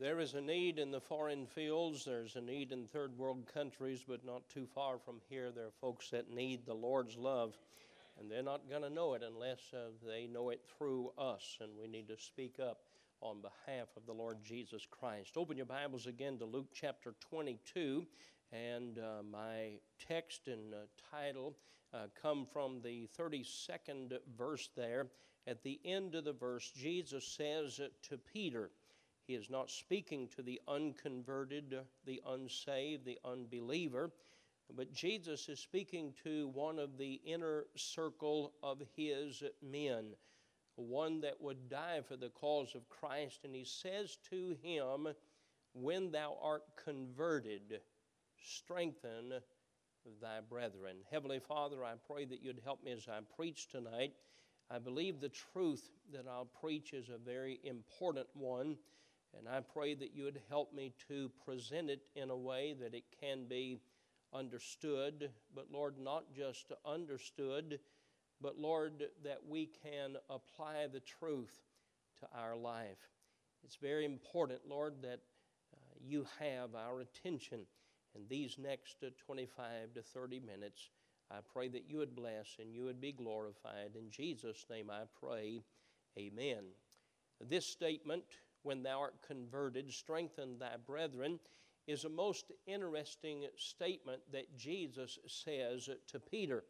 There is a need in the foreign fields. There's a need in third world countries, but not too far from here. There are folks that need the Lord's love, and they're not going to know it unless uh, they know it through us, and we need to speak up on behalf of the Lord Jesus Christ. Open your Bibles again to Luke chapter 22, and uh, my text and uh, title uh, come from the 32nd verse there. At the end of the verse, Jesus says to Peter, he is not speaking to the unconverted, the unsaved, the unbeliever, but Jesus is speaking to one of the inner circle of his men, one that would die for the cause of Christ. And he says to him, When thou art converted, strengthen thy brethren. Heavenly Father, I pray that you'd help me as I preach tonight. I believe the truth that I'll preach is a very important one. And I pray that you would help me to present it in a way that it can be understood, but Lord, not just understood, but Lord, that we can apply the truth to our life. It's very important, Lord, that uh, you have our attention in these next uh, 25 to 30 minutes. I pray that you would bless and you would be glorified. In Jesus' name I pray. Amen. This statement when thou art converted, strengthen thy brethren, is a most interesting statement that Jesus says to Peter.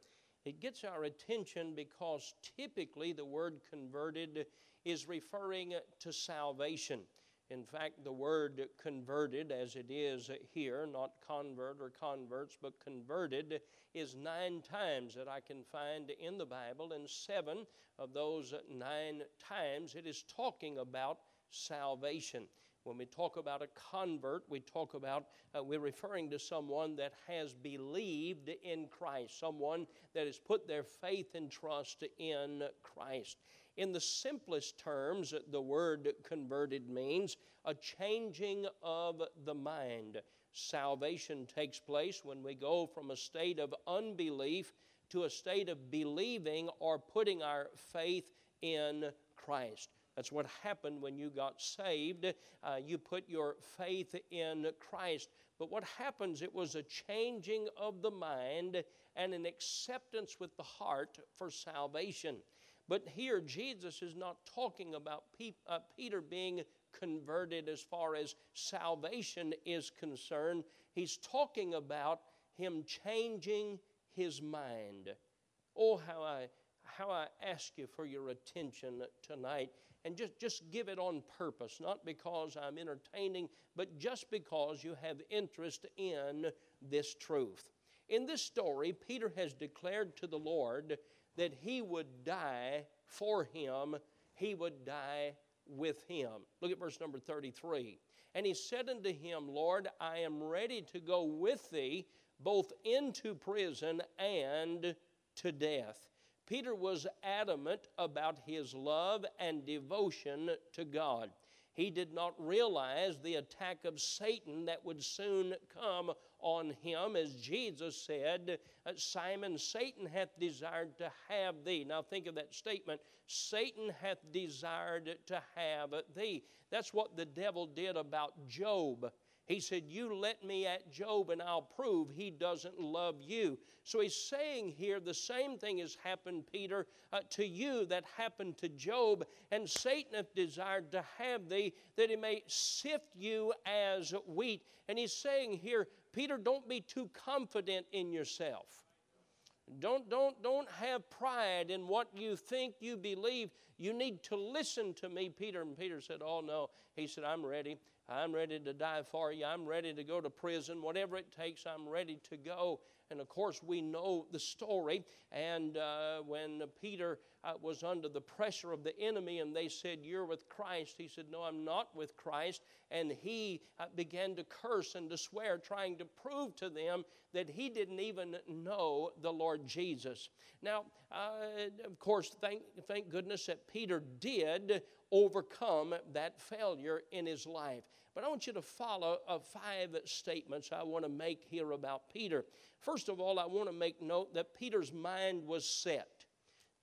It gets our attention because typically the word converted is referring to salvation. In fact, the word converted, as it is here, not convert or converts, but converted, is nine times that I can find in the Bible, and seven of those nine times it is talking about salvation. When we talk about a convert, we talk about, uh, we're referring to someone that has believed in Christ, someone that has put their faith and trust in Christ. In the simplest terms, the word converted means a changing of the mind. Salvation takes place when we go from a state of unbelief to a state of believing or putting our faith in Christ. That's what happened when you got saved. Uh, you put your faith in Christ. But what happens, it was a changing of the mind and an acceptance with the heart for salvation. But here, Jesus is not talking about Pe- uh, Peter being converted as far as salvation is concerned. He's talking about him changing his mind. Oh, how I, how I ask you for your attention tonight and just, just give it on purpose, not because I'm entertaining, but just because you have interest in this truth. In this story, Peter has declared to the Lord that he would die for him, he would die with him. Look at verse number 33. And he said unto him, Lord, I am ready to go with thee both into prison and to death. Peter was adamant about his love and devotion to God. He did not realize the attack of Satan that would soon come on him, as Jesus said, uh, Simon, Satan hath desired to have thee. Now think of that statement Satan hath desired to have thee. That's what the devil did about Job. He said, You let me at Job and I'll prove he doesn't love you. So he's saying here the same thing has happened, Peter, uh, to you that happened to Job. And Satan hath desired to have thee that he may sift you as wheat. And he's saying here, Peter, don't be too confident in yourself. Don't, don't, don't have pride in what you think you believe. You need to listen to me, Peter. And Peter said, Oh, no. He said, I'm ready. I'm ready to die for you. I'm ready to go to prison. Whatever it takes, I'm ready to go. And of course, we know the story. And uh, when Peter uh, was under the pressure of the enemy and they said, You're with Christ, he said, No, I'm not with Christ. And he uh, began to curse and to swear, trying to prove to them that he didn't even know the Lord Jesus. Now, uh, of course, thank, thank goodness that Peter did overcome that failure in his life. But I want you to follow uh, five statements I want to make here about Peter. First of all, I want to make note that Peter's mind was set.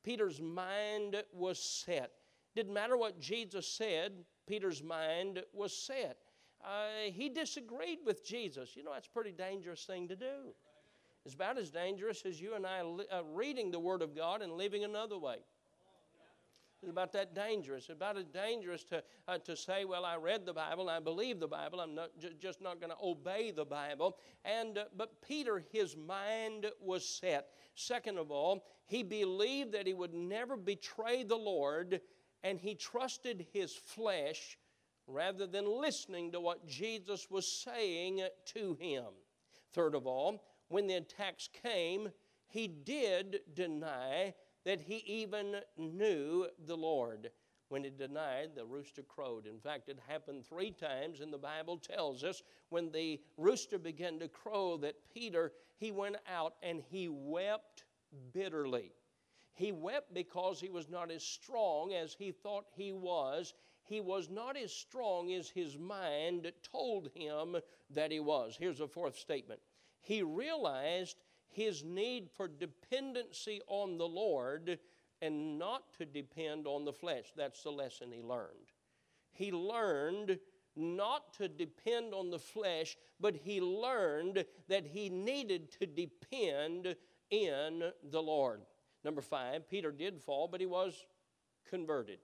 Peter's mind was set. Didn't matter what Jesus said, Peter's mind was set. uh, he disagreed with Jesus. You know, that's a pretty dangerous thing to do. It's about as dangerous as you and I li- uh, reading the Word of God and living another way. It's about that dangerous. It's about as dangerous to, uh, to say, well, I read the Bible, I believe the Bible, I'm not, j- just not going to obey the Bible. And, uh, but Peter, his mind was set. Second of all, he believed that he would never betray the Lord, and he trusted his flesh rather than listening to what Jesus was saying to him. Third of all, when the attacks came, he did deny that he even knew the Lord. When he denied, the rooster crowed. In fact, it happened three times, and the Bible tells us when the rooster began to crow that Peter, he went out and he wept bitterly. He wept because he was not as strong as he thought he was. He was not as strong as his mind told him that he was. Here's a fourth statement. He realized his need for dependency on the Lord and not to depend on the flesh. That's the lesson he learned. He learned not to depend on the flesh, but he learned that he needed to depend in the Lord. Number five, Peter did fall, but he was converted.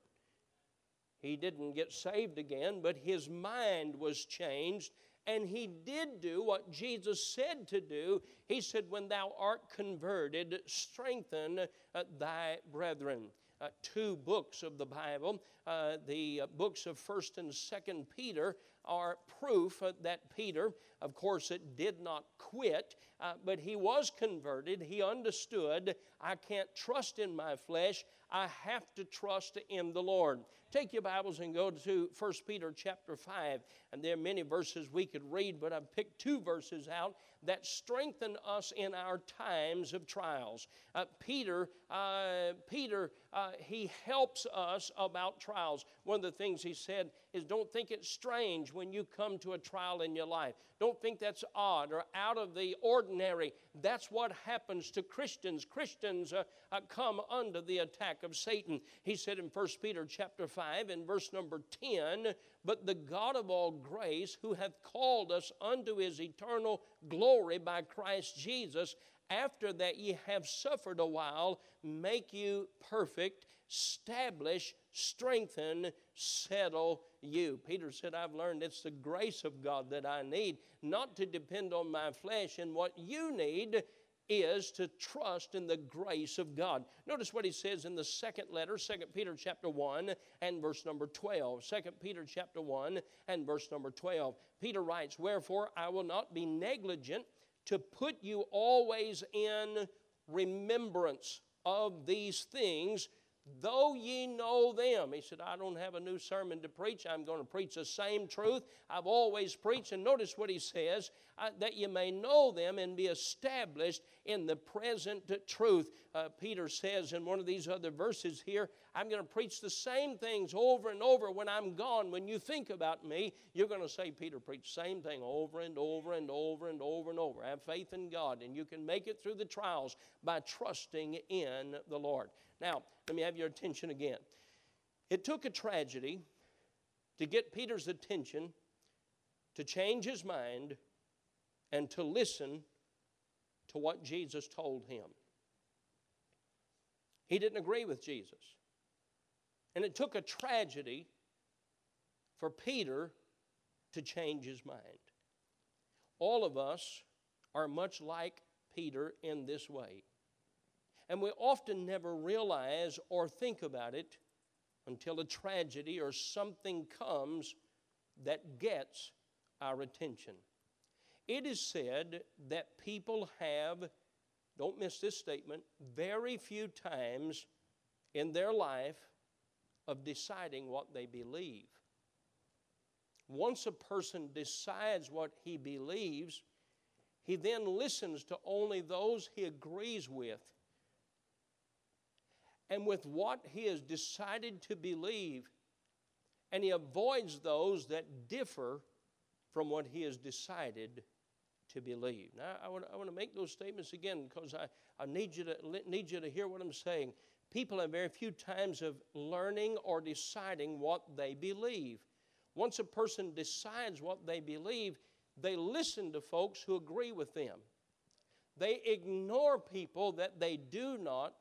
He didn't get saved again, but his mind was changed and he did do what Jesus said to do. He said, When thou art converted, strengthen uh, thy brethren. Uh, two books of the Bible, uh, the uh, books of 1st and 2nd Peter, are proof that Peter, of course, it did not quit, uh, but he was converted. He understood, I can't trust in my flesh. I have to trust in the Lord. Take your Bibles and go to 1 Peter chapter 5. And there are many verses we could read, but I've picked two verses out that strengthen us in our times of trials. Uh, Peter, uh, Peter, uh, he helps us about trials. One of the things he said is don't think it's strange when you come to a trial in your life. Don't think that's odd or out of the ordinary. That's what happens to Christians. Christians uh, uh, come under the attack of Satan. He said in 1 Peter chapter 5 in verse number 10, but the God of all grace, who hath called us unto his eternal glory by Christ Jesus, after that ye have suffered a while, make you perfect, establish, strengthen, settle you. Peter said, I've learned it's the grace of God that I need, not to depend on my flesh. And what you need is to trust in the grace of God. Notice what he says in the second letter, 2 Peter chapter 1 and verse number 12. 2 Peter chapter 1 and verse number 12. Peter writes, Wherefore I will not be negligent to put you always in remembrance of these things though ye know them. He said, I don't have a new sermon to preach. I'm going to preach the same truth I've always preached. And notice what he says that you may know them and be established in the present truth. Uh, Peter says in one of these other verses here, I'm going to preach the same things over and over when I'm gone. When you think about me, you're going to say, Peter preached the same thing over and over and over and over and over. Have faith in God, and you can make it through the trials by trusting in the Lord. Now, let me have your attention again. It took a tragedy to get Peter's attention, to change his mind, and to listen to what Jesus told him. He didn't agree with Jesus. And it took a tragedy for Peter to change his mind. All of us are much like Peter in this way. And we often never realize or think about it until a tragedy or something comes that gets our attention. It is said that people have, don't miss this statement, very few times in their life of deciding what they believe. Once a person decides what he believes, he then listens to only those he agrees with and with what he has decided to believe, and he avoids those that differ from what he has decided to believe. Now, I want, I want to make those statements again because I, I need, you to, need you to hear what I'm saying. People have very few times of learning or deciding what they believe. Once a person decides what they believe, they listen to folks who agree with them. They ignore people that they do not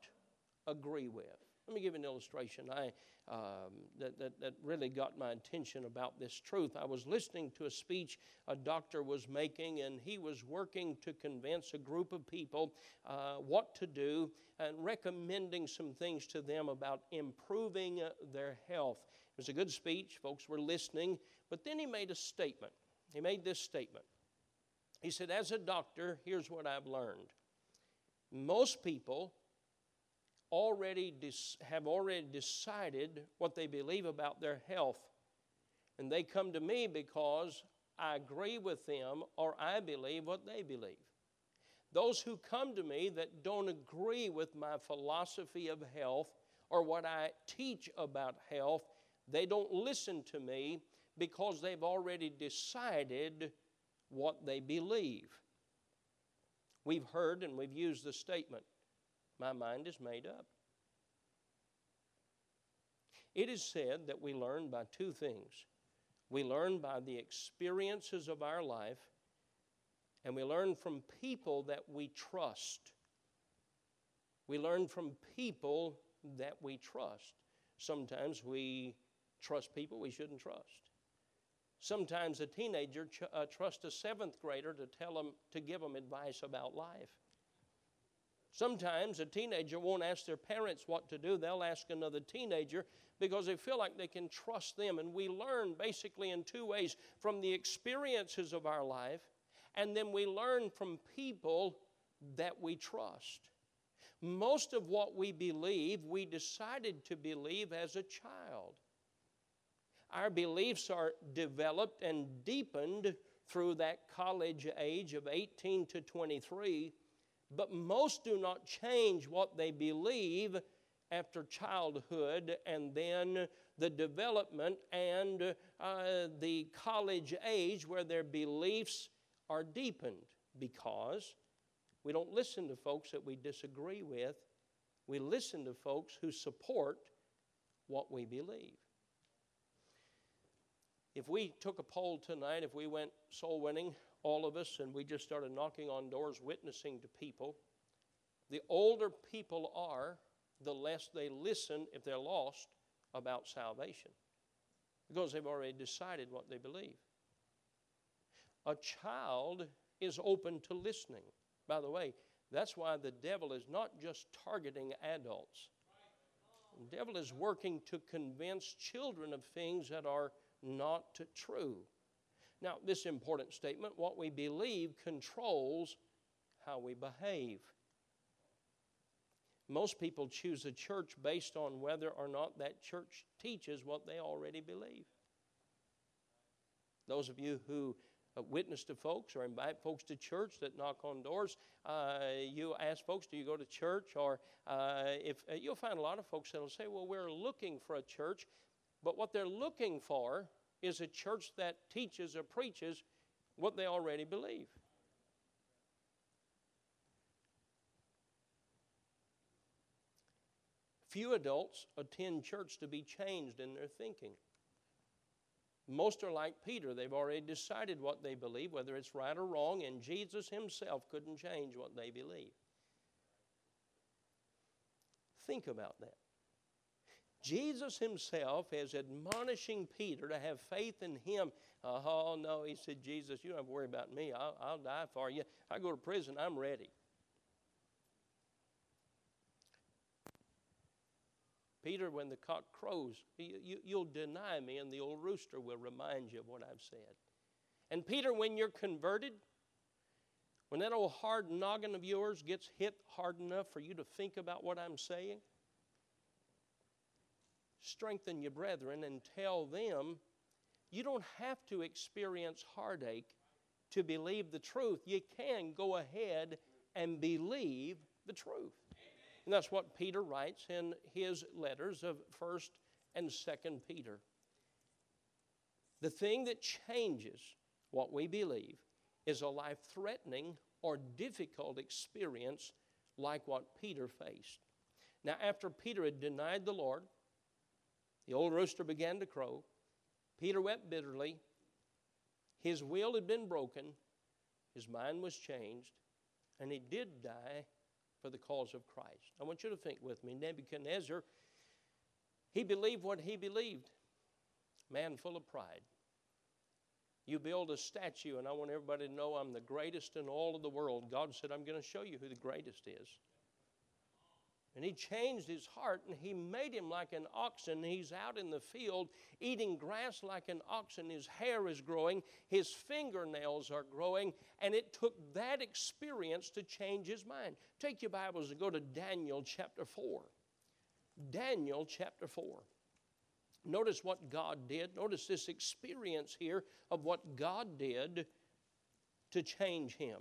agree with. Let me give an illustration I, um, that, that, that really got my attention about this truth. I was listening to a speech a doctor was making, and he was working to convince a group of people uh, what to do and recommending some things to them about improving uh, their health. It was a good speech, folks were listening, but then he made a statement. He made this statement. He said, As a doctor, here's what I've learned. Most people already have already decided what they believe about their health. And they come to me because I agree with them or I believe what they believe. Those who come to me that don't agree with my philosophy of health or what I teach about health, they don't listen to me because they've already decided what they believe. We've heard and we've used the statement my mind is made up. It is said that we learn by two things we learn by the experiences of our life, and we learn from people that we trust. We learn from people that we trust. Sometimes we trust people we shouldn't trust. Sometimes a teenager ch- uh, trusts a seventh grader to tell them to give them advice about life. Sometimes a teenager won't ask their parents what to do, they'll ask another teenager because they feel like they can trust them. And we learn basically in two ways from the experiences of our life, and then we learn from people that we trust. Most of what we believe, we decided to believe as a child. Our beliefs are developed and deepened through that college age of 18 to 23 but most do not change what they believe after childhood and then the development and uh, the college age where their beliefs are deepened because we don't listen to folks that we disagree with. We listen to folks who support what we believe. If we took a poll tonight, if we went soul winning, all of us, and we just started knocking on doors, witnessing to people. The older people are, the less they listen, if they're lost, about salvation because they've already decided what they believe. A child is open to listening. By the way, that's why the devil is not just targeting adults. The devil is working to convince children of things that are not true. Now, this important statement what we believe controls how we behave. Most people choose a church based on whether or not that church teaches what they already believe. Those of you who uh, witness to folks or invite folks to church that knock on doors, uh, you ask folks, Do you go to church? Or uh, if uh, you'll find a lot of folks that'll say, Well, we're looking for a church, but what they're looking for is a church that teaches or preaches what they already believe. Few adults attend church to be changed in their thinking. Most are like Peter. They've already decided what they believe, whether it's right or wrong, and Jesus himself couldn't change what they believe. Think about that. Jesus himself is admonishing Peter to have faith in him. Oh, no, he said, Jesus, you don't have to worry about me. I'll, I'll die for you. I go to prison, I'm ready. Peter, when the cock crows, you, will deny me, and the old rooster will remind you of what I've said. And Peter, when you're converted, when that old hard noggin of yours gets hit hard enough for you to think about what I'm saying, strengthen your brethren and tell them you don't have to experience heartache to believe the truth. You can go ahead and believe the truth. And that's what Peter writes in his letters of 1st and 2nd Peter. The thing that changes what we believe is a life threatening or difficult experience like what Peter faced. Now, after Peter had denied the Lord, the old rooster began to crow. Peter wept bitterly. His will had been broken, his mind was changed, and he did die for the cause of Christ. I want you to think with me Nebuchadnezzar, he believed what he believed. Man full of pride. You build a statue, and I want everybody to know I'm the greatest in all of the world. God said, I'm going to show you who the greatest is. And he changed his heart and he made him like an oxen. He's out in the field eating grass like an oxen. His hair is growing, his fingernails are growing, and it took that experience to change his mind. Take your Bibles and go to Daniel chapter 4. Daniel chapter 4. Notice what God did. Notice this experience here of what God did to change him.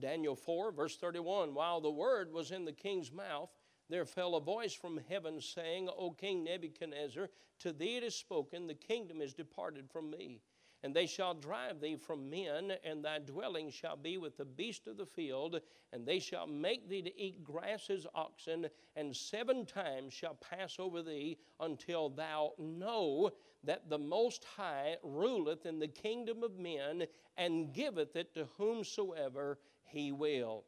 Daniel 4, verse 31 While the word was in the king's mouth, there fell a voice from heaven saying, O King Nebuchadnezzar, to thee it is spoken, the kingdom is departed from me. And they shall drive thee from men, and thy dwelling shall be with the beast of the field, and they shall make thee to eat grass as oxen, and seven times shall pass over thee until thou know that the Most High ruleth in the kingdom of men, and giveth it to whomsoever he will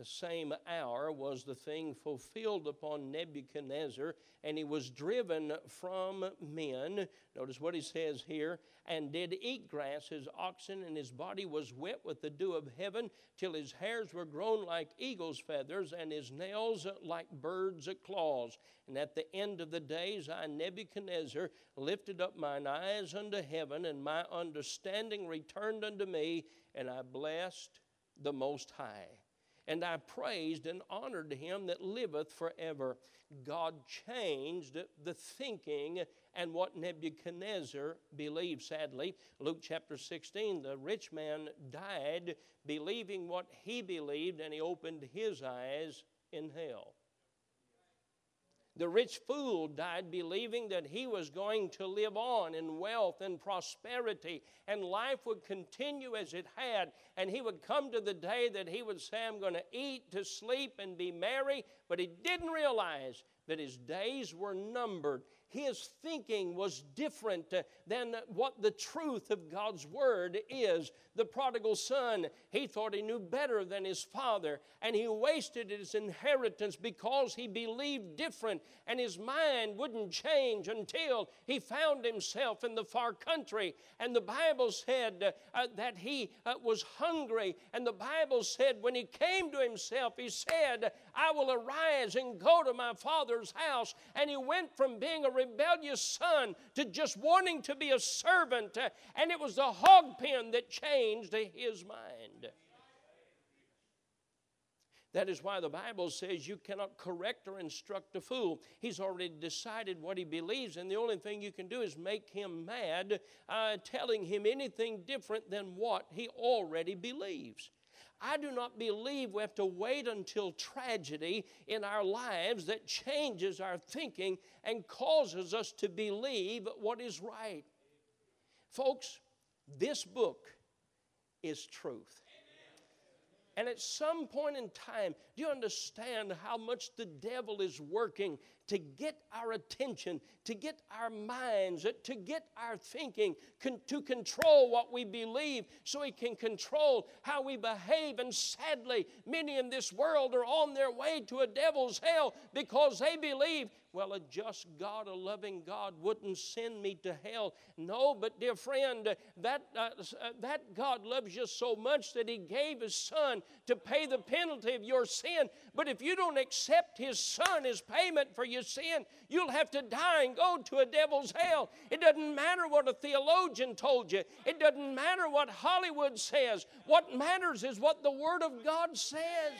the same hour was the thing fulfilled upon Nebuchadnezzar, and he was driven from men. Notice what he says here and did eat grass, his oxen, and his body was wet with the dew of heaven, till his hairs were grown like eagle's feathers, and his nails like birds' claws. And at the end of the days, I, Nebuchadnezzar, lifted up mine eyes unto heaven, and my understanding returned unto me, and I blessed the Most High and I praised and honored him that liveth forever. God changed the thinking and what Nebuchadnezzar believed. Sadly, Luke chapter 16, the rich man died believing what he believed, and he opened his eyes in hell. The rich fool died believing that he was going to live on in wealth and prosperity, and life would continue as it had. And he would come to the day that he would say, I'm going to eat, to sleep, and be merry. But he didn't realize that his days were numbered his thinking was different than what the truth of God's Word is. The prodigal son, he thought he knew better than his father, and he wasted his inheritance because he believed different, and his mind wouldn't change until he found himself in the far country. And the Bible said uh, that he uh, was hungry, and the Bible said when he came to himself, he said, I will arise and go to my father's house. And he went from being a rebellious son to just wanting to be a servant. And it was the hog pen that changed his mind. That is why the Bible says you cannot correct or instruct a fool. He's already decided what he believes, and the only thing you can do is make him mad, uh, telling him anything different than what he already believes. I do not believe we have to wait until tragedy in our lives that changes our thinking and causes us to believe what is right. Folks, this book is truth. And at some point in time, do you understand how much the devil is working to get our attention, to get our minds, to get our thinking, to control what we believe so he can control how we behave. And sadly, many in this world are on their way to a devil's hell because they believe well, a just God, a loving God wouldn't send me to hell. No, but dear friend, that, uh, uh, that God loves you so much that He gave His Son to pay the penalty of your sin. But if you don't accept His Son as payment for your sin, you'll have to die and go to a devil's hell. It doesn't matter what a theologian told you, it doesn't matter what Hollywood says. What matters is what the Word of God says.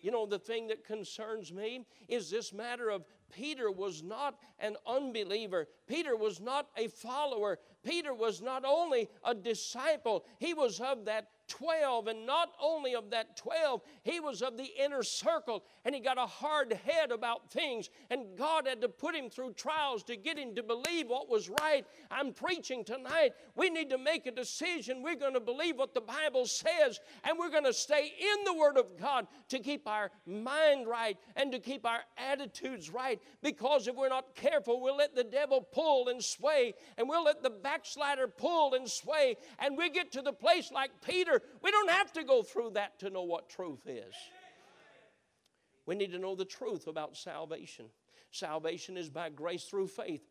You know, the thing that concerns me is this matter of Peter was not an unbeliever. Peter was not a follower. Peter was not only a disciple, he was of that 12. And not only of that 12, he was of the inner circle and he got a hard head about things. And God had to put him through trials to get him to believe what was right. I'm preaching tonight. We need to make a decision. We're going to believe what the Bible says and we're going to stay in the Word of God to keep our mind right and to keep our attitudes right. Because if we're not careful, we'll let the devil pull and sway and we'll let the backslider pull and sway. And we get to the place like Peter, we don't have to go through that to know what truth is. We need to know the truth about salvation. Salvation is by grace through faith,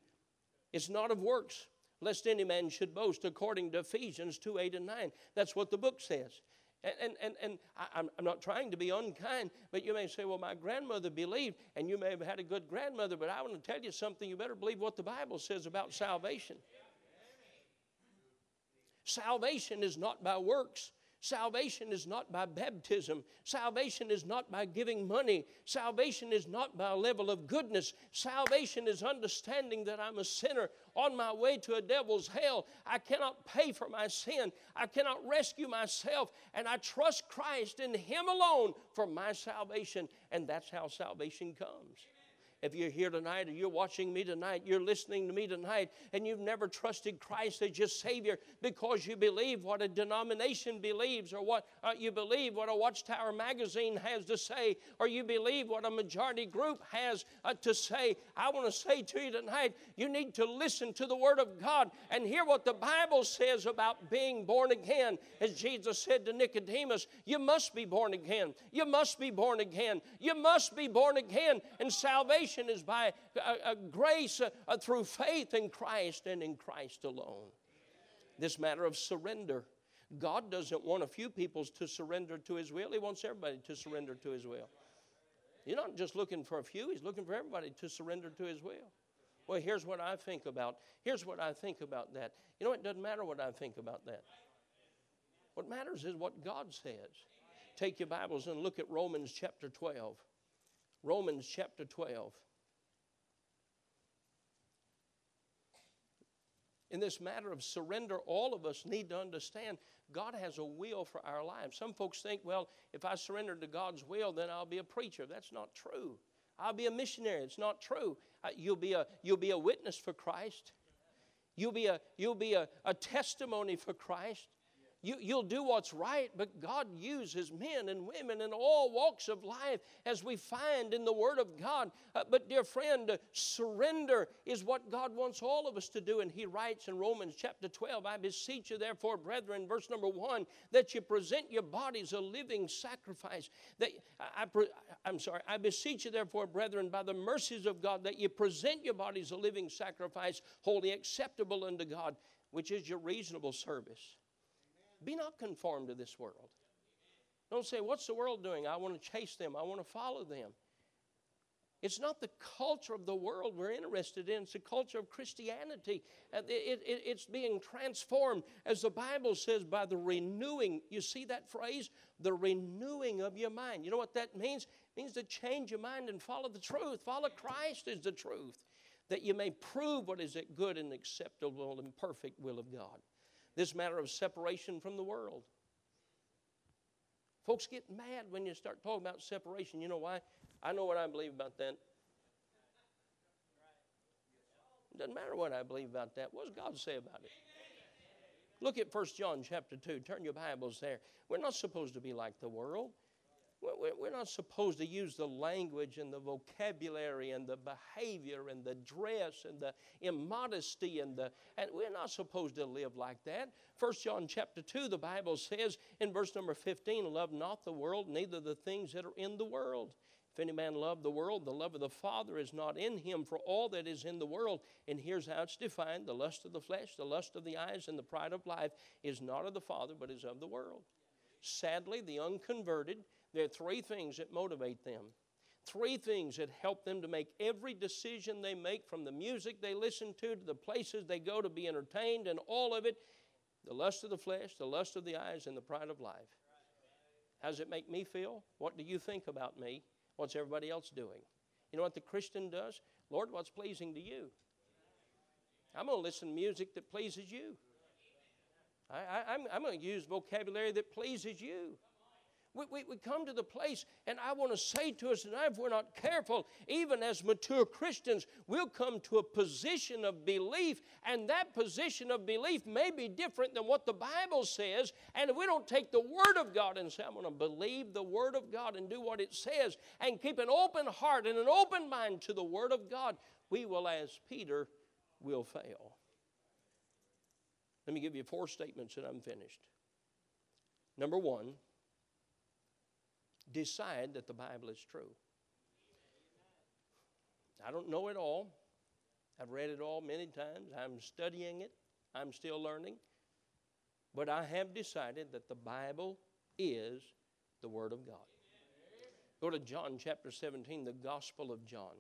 it's not of works, lest any man should boast, according to Ephesians 2 8 and 9. That's what the book says. And, and, and I, am not trying to be unkind, but you may say, well, my grandmother believed, and you may have had a good grandmother, but I want to tell you something. You better believe what the Bible says about salvation. Salvation is not by works. Salvation is not by baptism. Salvation is not by giving money. Salvation is not by a level of goodness. Salvation is understanding that I'm a sinner on my way to a devil's hell. I cannot pay for my sin. I cannot rescue myself. And I trust Christ in Him alone for my salvation. And that's how salvation comes. If you're here tonight or you're watching me tonight, you're listening to me tonight, and you've never trusted Christ as your Savior because you believe what a denomination believes, or what uh, you believe what a Watchtower magazine has to say, or you believe what a majority group has uh, to say, I want to say to you tonight, you need to listen to the Word of God and hear what the Bible says about being born again. As Jesus said to Nicodemus, you must be born again. You must be born again. You must be born again. And salvation salvation is by a, a grace uh, through faith in Christ and in Christ alone. This matter of surrender. God doesn't want a few people to surrender to His will, He wants everybody to surrender to His will. You're not just looking for a few, He's looking for everybody to surrender to His will. Well, here's what I think about. Here's what I think about that. You know, it doesn't matter what I think about that. What matters is what God says. Take your Bibles and look at Romans chapter 12. Romans chapter 12. In this matter of surrender, all of us need to understand God has a will for our lives. Some folks think, well, if I surrender to God's will, then I'll be a preacher. That's not true. I'll be a missionary. It's not true. Uh, you'll, be a, you'll be a witness for Christ. You'll be a, you'll be a, a testimony for Christ. You, you'll do what's right, but God uses men and women in all walks of life as we find in the Word of God. Uh, but, dear friend, uh, surrender is what God wants all of us to do. And He writes in Romans chapter 12 I beseech you, therefore, brethren, verse number one, that you present your bodies a living sacrifice. That I, I, I'm sorry, I beseech you, therefore, brethren, by the mercies of God, that you present your bodies a living sacrifice, wholly acceptable unto God, which is your reasonable service. Be not conformed to this world. Don't say, What's the world doing? I want to chase them, I want to follow them. It's not the culture of the world we're interested in, it's the culture of Christianity. Uh, it, it, it's being transformed, as the Bible says, by the renewing. You see that phrase? The renewing of your mind. You know what that means? It means to change your mind and follow the truth. Follow Christ is the truth, that you may prove what is a good and acceptable and perfect will of God this matter of separation from the world. Folks get mad when you start talking about separation. You know why? I know what I believe about that. Doesn't matter what I believe about that. What does God say about it? Look at 1 John chapter 2. Turn your Bibles there. We're not supposed to be like the world. We're not supposed to use the language and the vocabulary and the behavior and the dress and the immodesty and the and we're not supposed to live like that. First John chapter 2, the Bible says in verse number 15, love not the world, neither the things that are in the world. If any man love the world, the love of the Father is not in him, for all that is in the world, and here's how it's defined the lust of the flesh, the lust of the eyes, and the pride of life is not of the Father, but is of the world. Sadly, the unconverted there are three things that motivate them. Three things that help them to make every decision they make from the music they listen to to the places they go to be entertained and all of it the lust of the flesh, the lust of the eyes, and the pride of life. How does it make me feel? What do you think about me? What's everybody else doing? You know what the Christian does? Lord, what's pleasing to you? I'm going to listen to music that pleases you. I, am I'm, I'm going to use vocabulary that pleases you. We, we, we come to the place, and I want to say to us tonight, if we're not careful, even as mature Christians, we'll come to a position of belief, and that position of belief may be different than what the Bible says. And if we don't take the Word of God and say, I'm going to believe the Word of God and do what it says, and keep an open heart and an open mind to the Word of God, we will, as Peter, will fail. Let me give you four statements and I'm finished. Number one, decide that the Bible is true. I don't know it all. I've read it all many times. I'm studying it. I'm still learning. But I have decided that the Bible is the Word of God. Go to John chapter 17, the Gospel of John.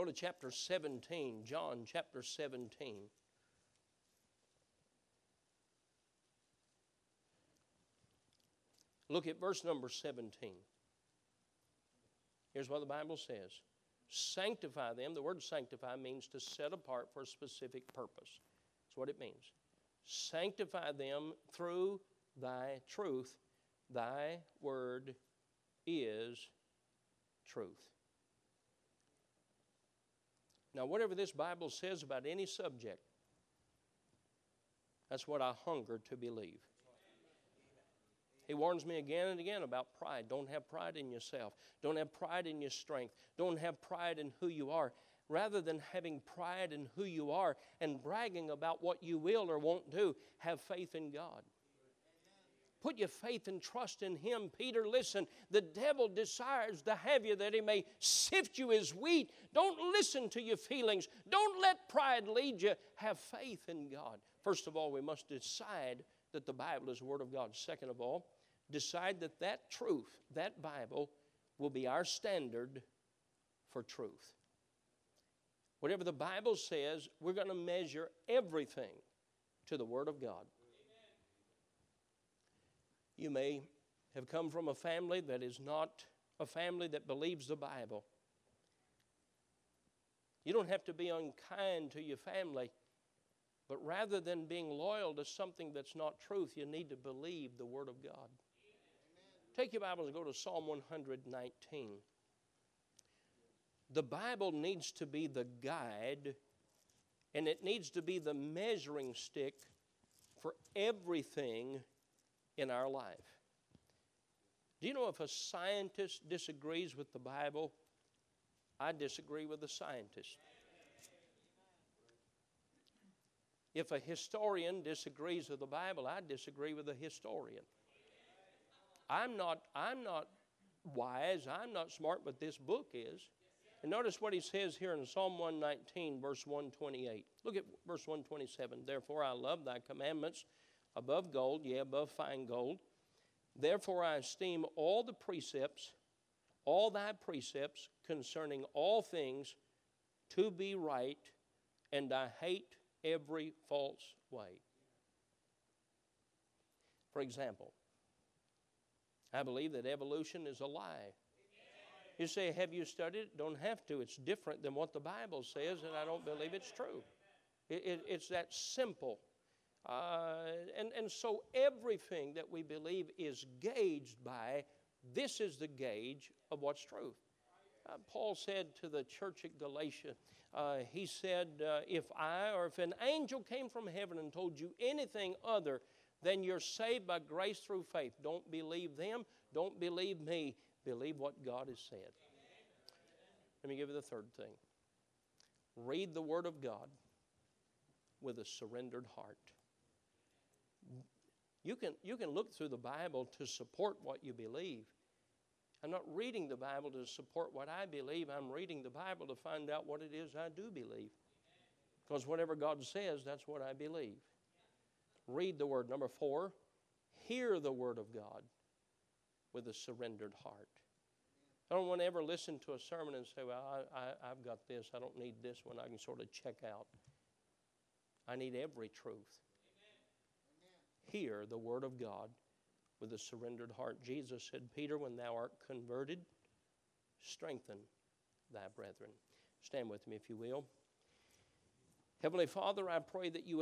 Go to chapter 17, John chapter 17. Look at verse number 17. Here's what the Bible says Sanctify them. The word sanctify means to set apart for a specific purpose. That's what it means. Sanctify them through thy truth. Thy word is truth. Now, whatever this Bible says about any subject, that's what I hunger to believe. He warns me again and again about pride. Don't have pride in yourself. Don't have pride in your strength. Don't have pride in who you are. Rather than having pride in who you are and bragging about what you will or won't do, have faith in God. Put your faith and trust in Him. Peter, listen, the devil desires to have you that he may sift you as wheat. Don't listen to your feelings. Don't let pride lead you. Have faith in God. First of all, we must decide that the Bible is the Word of God. Second of all, decide that that truth, that Bible, will be our standard for truth. Whatever the Bible says, we're going to measure everything to the Word of God. You may have come from a family that is not a family that believes the Bible. You don't have to be unkind to your family, but rather than being loyal to something that's not truth, you need to believe the Word of God. Amen. Take your Bibles and go to Psalm 119. The Bible needs to be the guide and it needs to be the measuring stick for everything in our life. Do you know if a scientist disagrees with the Bible, I disagree with the scientist. If a historian disagrees with the Bible, I disagree with the historian. I'm not, I'm not wise, I'm not smart, but this book is. And notice what he says here in Psalm 119, verse 128. Look at verse 127. Therefore, I love thy commandments above gold, yea, above fine gold. Therefore, I esteem all the precepts, all thy precepts concerning all things to be right, and I hate every false way. For example, I believe that evolution is a lie. You say, Have you studied it? Don't have to. It's different than what the Bible says, and I don't believe it's true. It, it, it's that simple. Uh, and, and so everything that we believe is gauged by this is the gauge of what's truth. Uh, Paul said to the church at Galatia, uh, he said, uh, If I or if an angel came from heaven and told you anything other than you're saved by grace through faith, don't believe them, don't believe me, believe what God has said. Let me give you the third thing read the Word of God with a surrendered heart. You can, you can look through the Bible to support what you believe. I'm not reading the Bible to support what I believe. I'm reading the Bible to find out what it is I do believe. Because whatever God says, that's what I believe. Read the Word. Number four, hear the Word of God with a surrendered heart. I don't want to ever listen to a sermon and say, Well, I, have got this. I don't need this one. I can sort of check out. I need every truth hear the word of God with a surrendered heart. Jesus said, Peter, when thou art converted, strengthen thy brethren. Stand with me, if you will. Heavenly Father, I pray that you would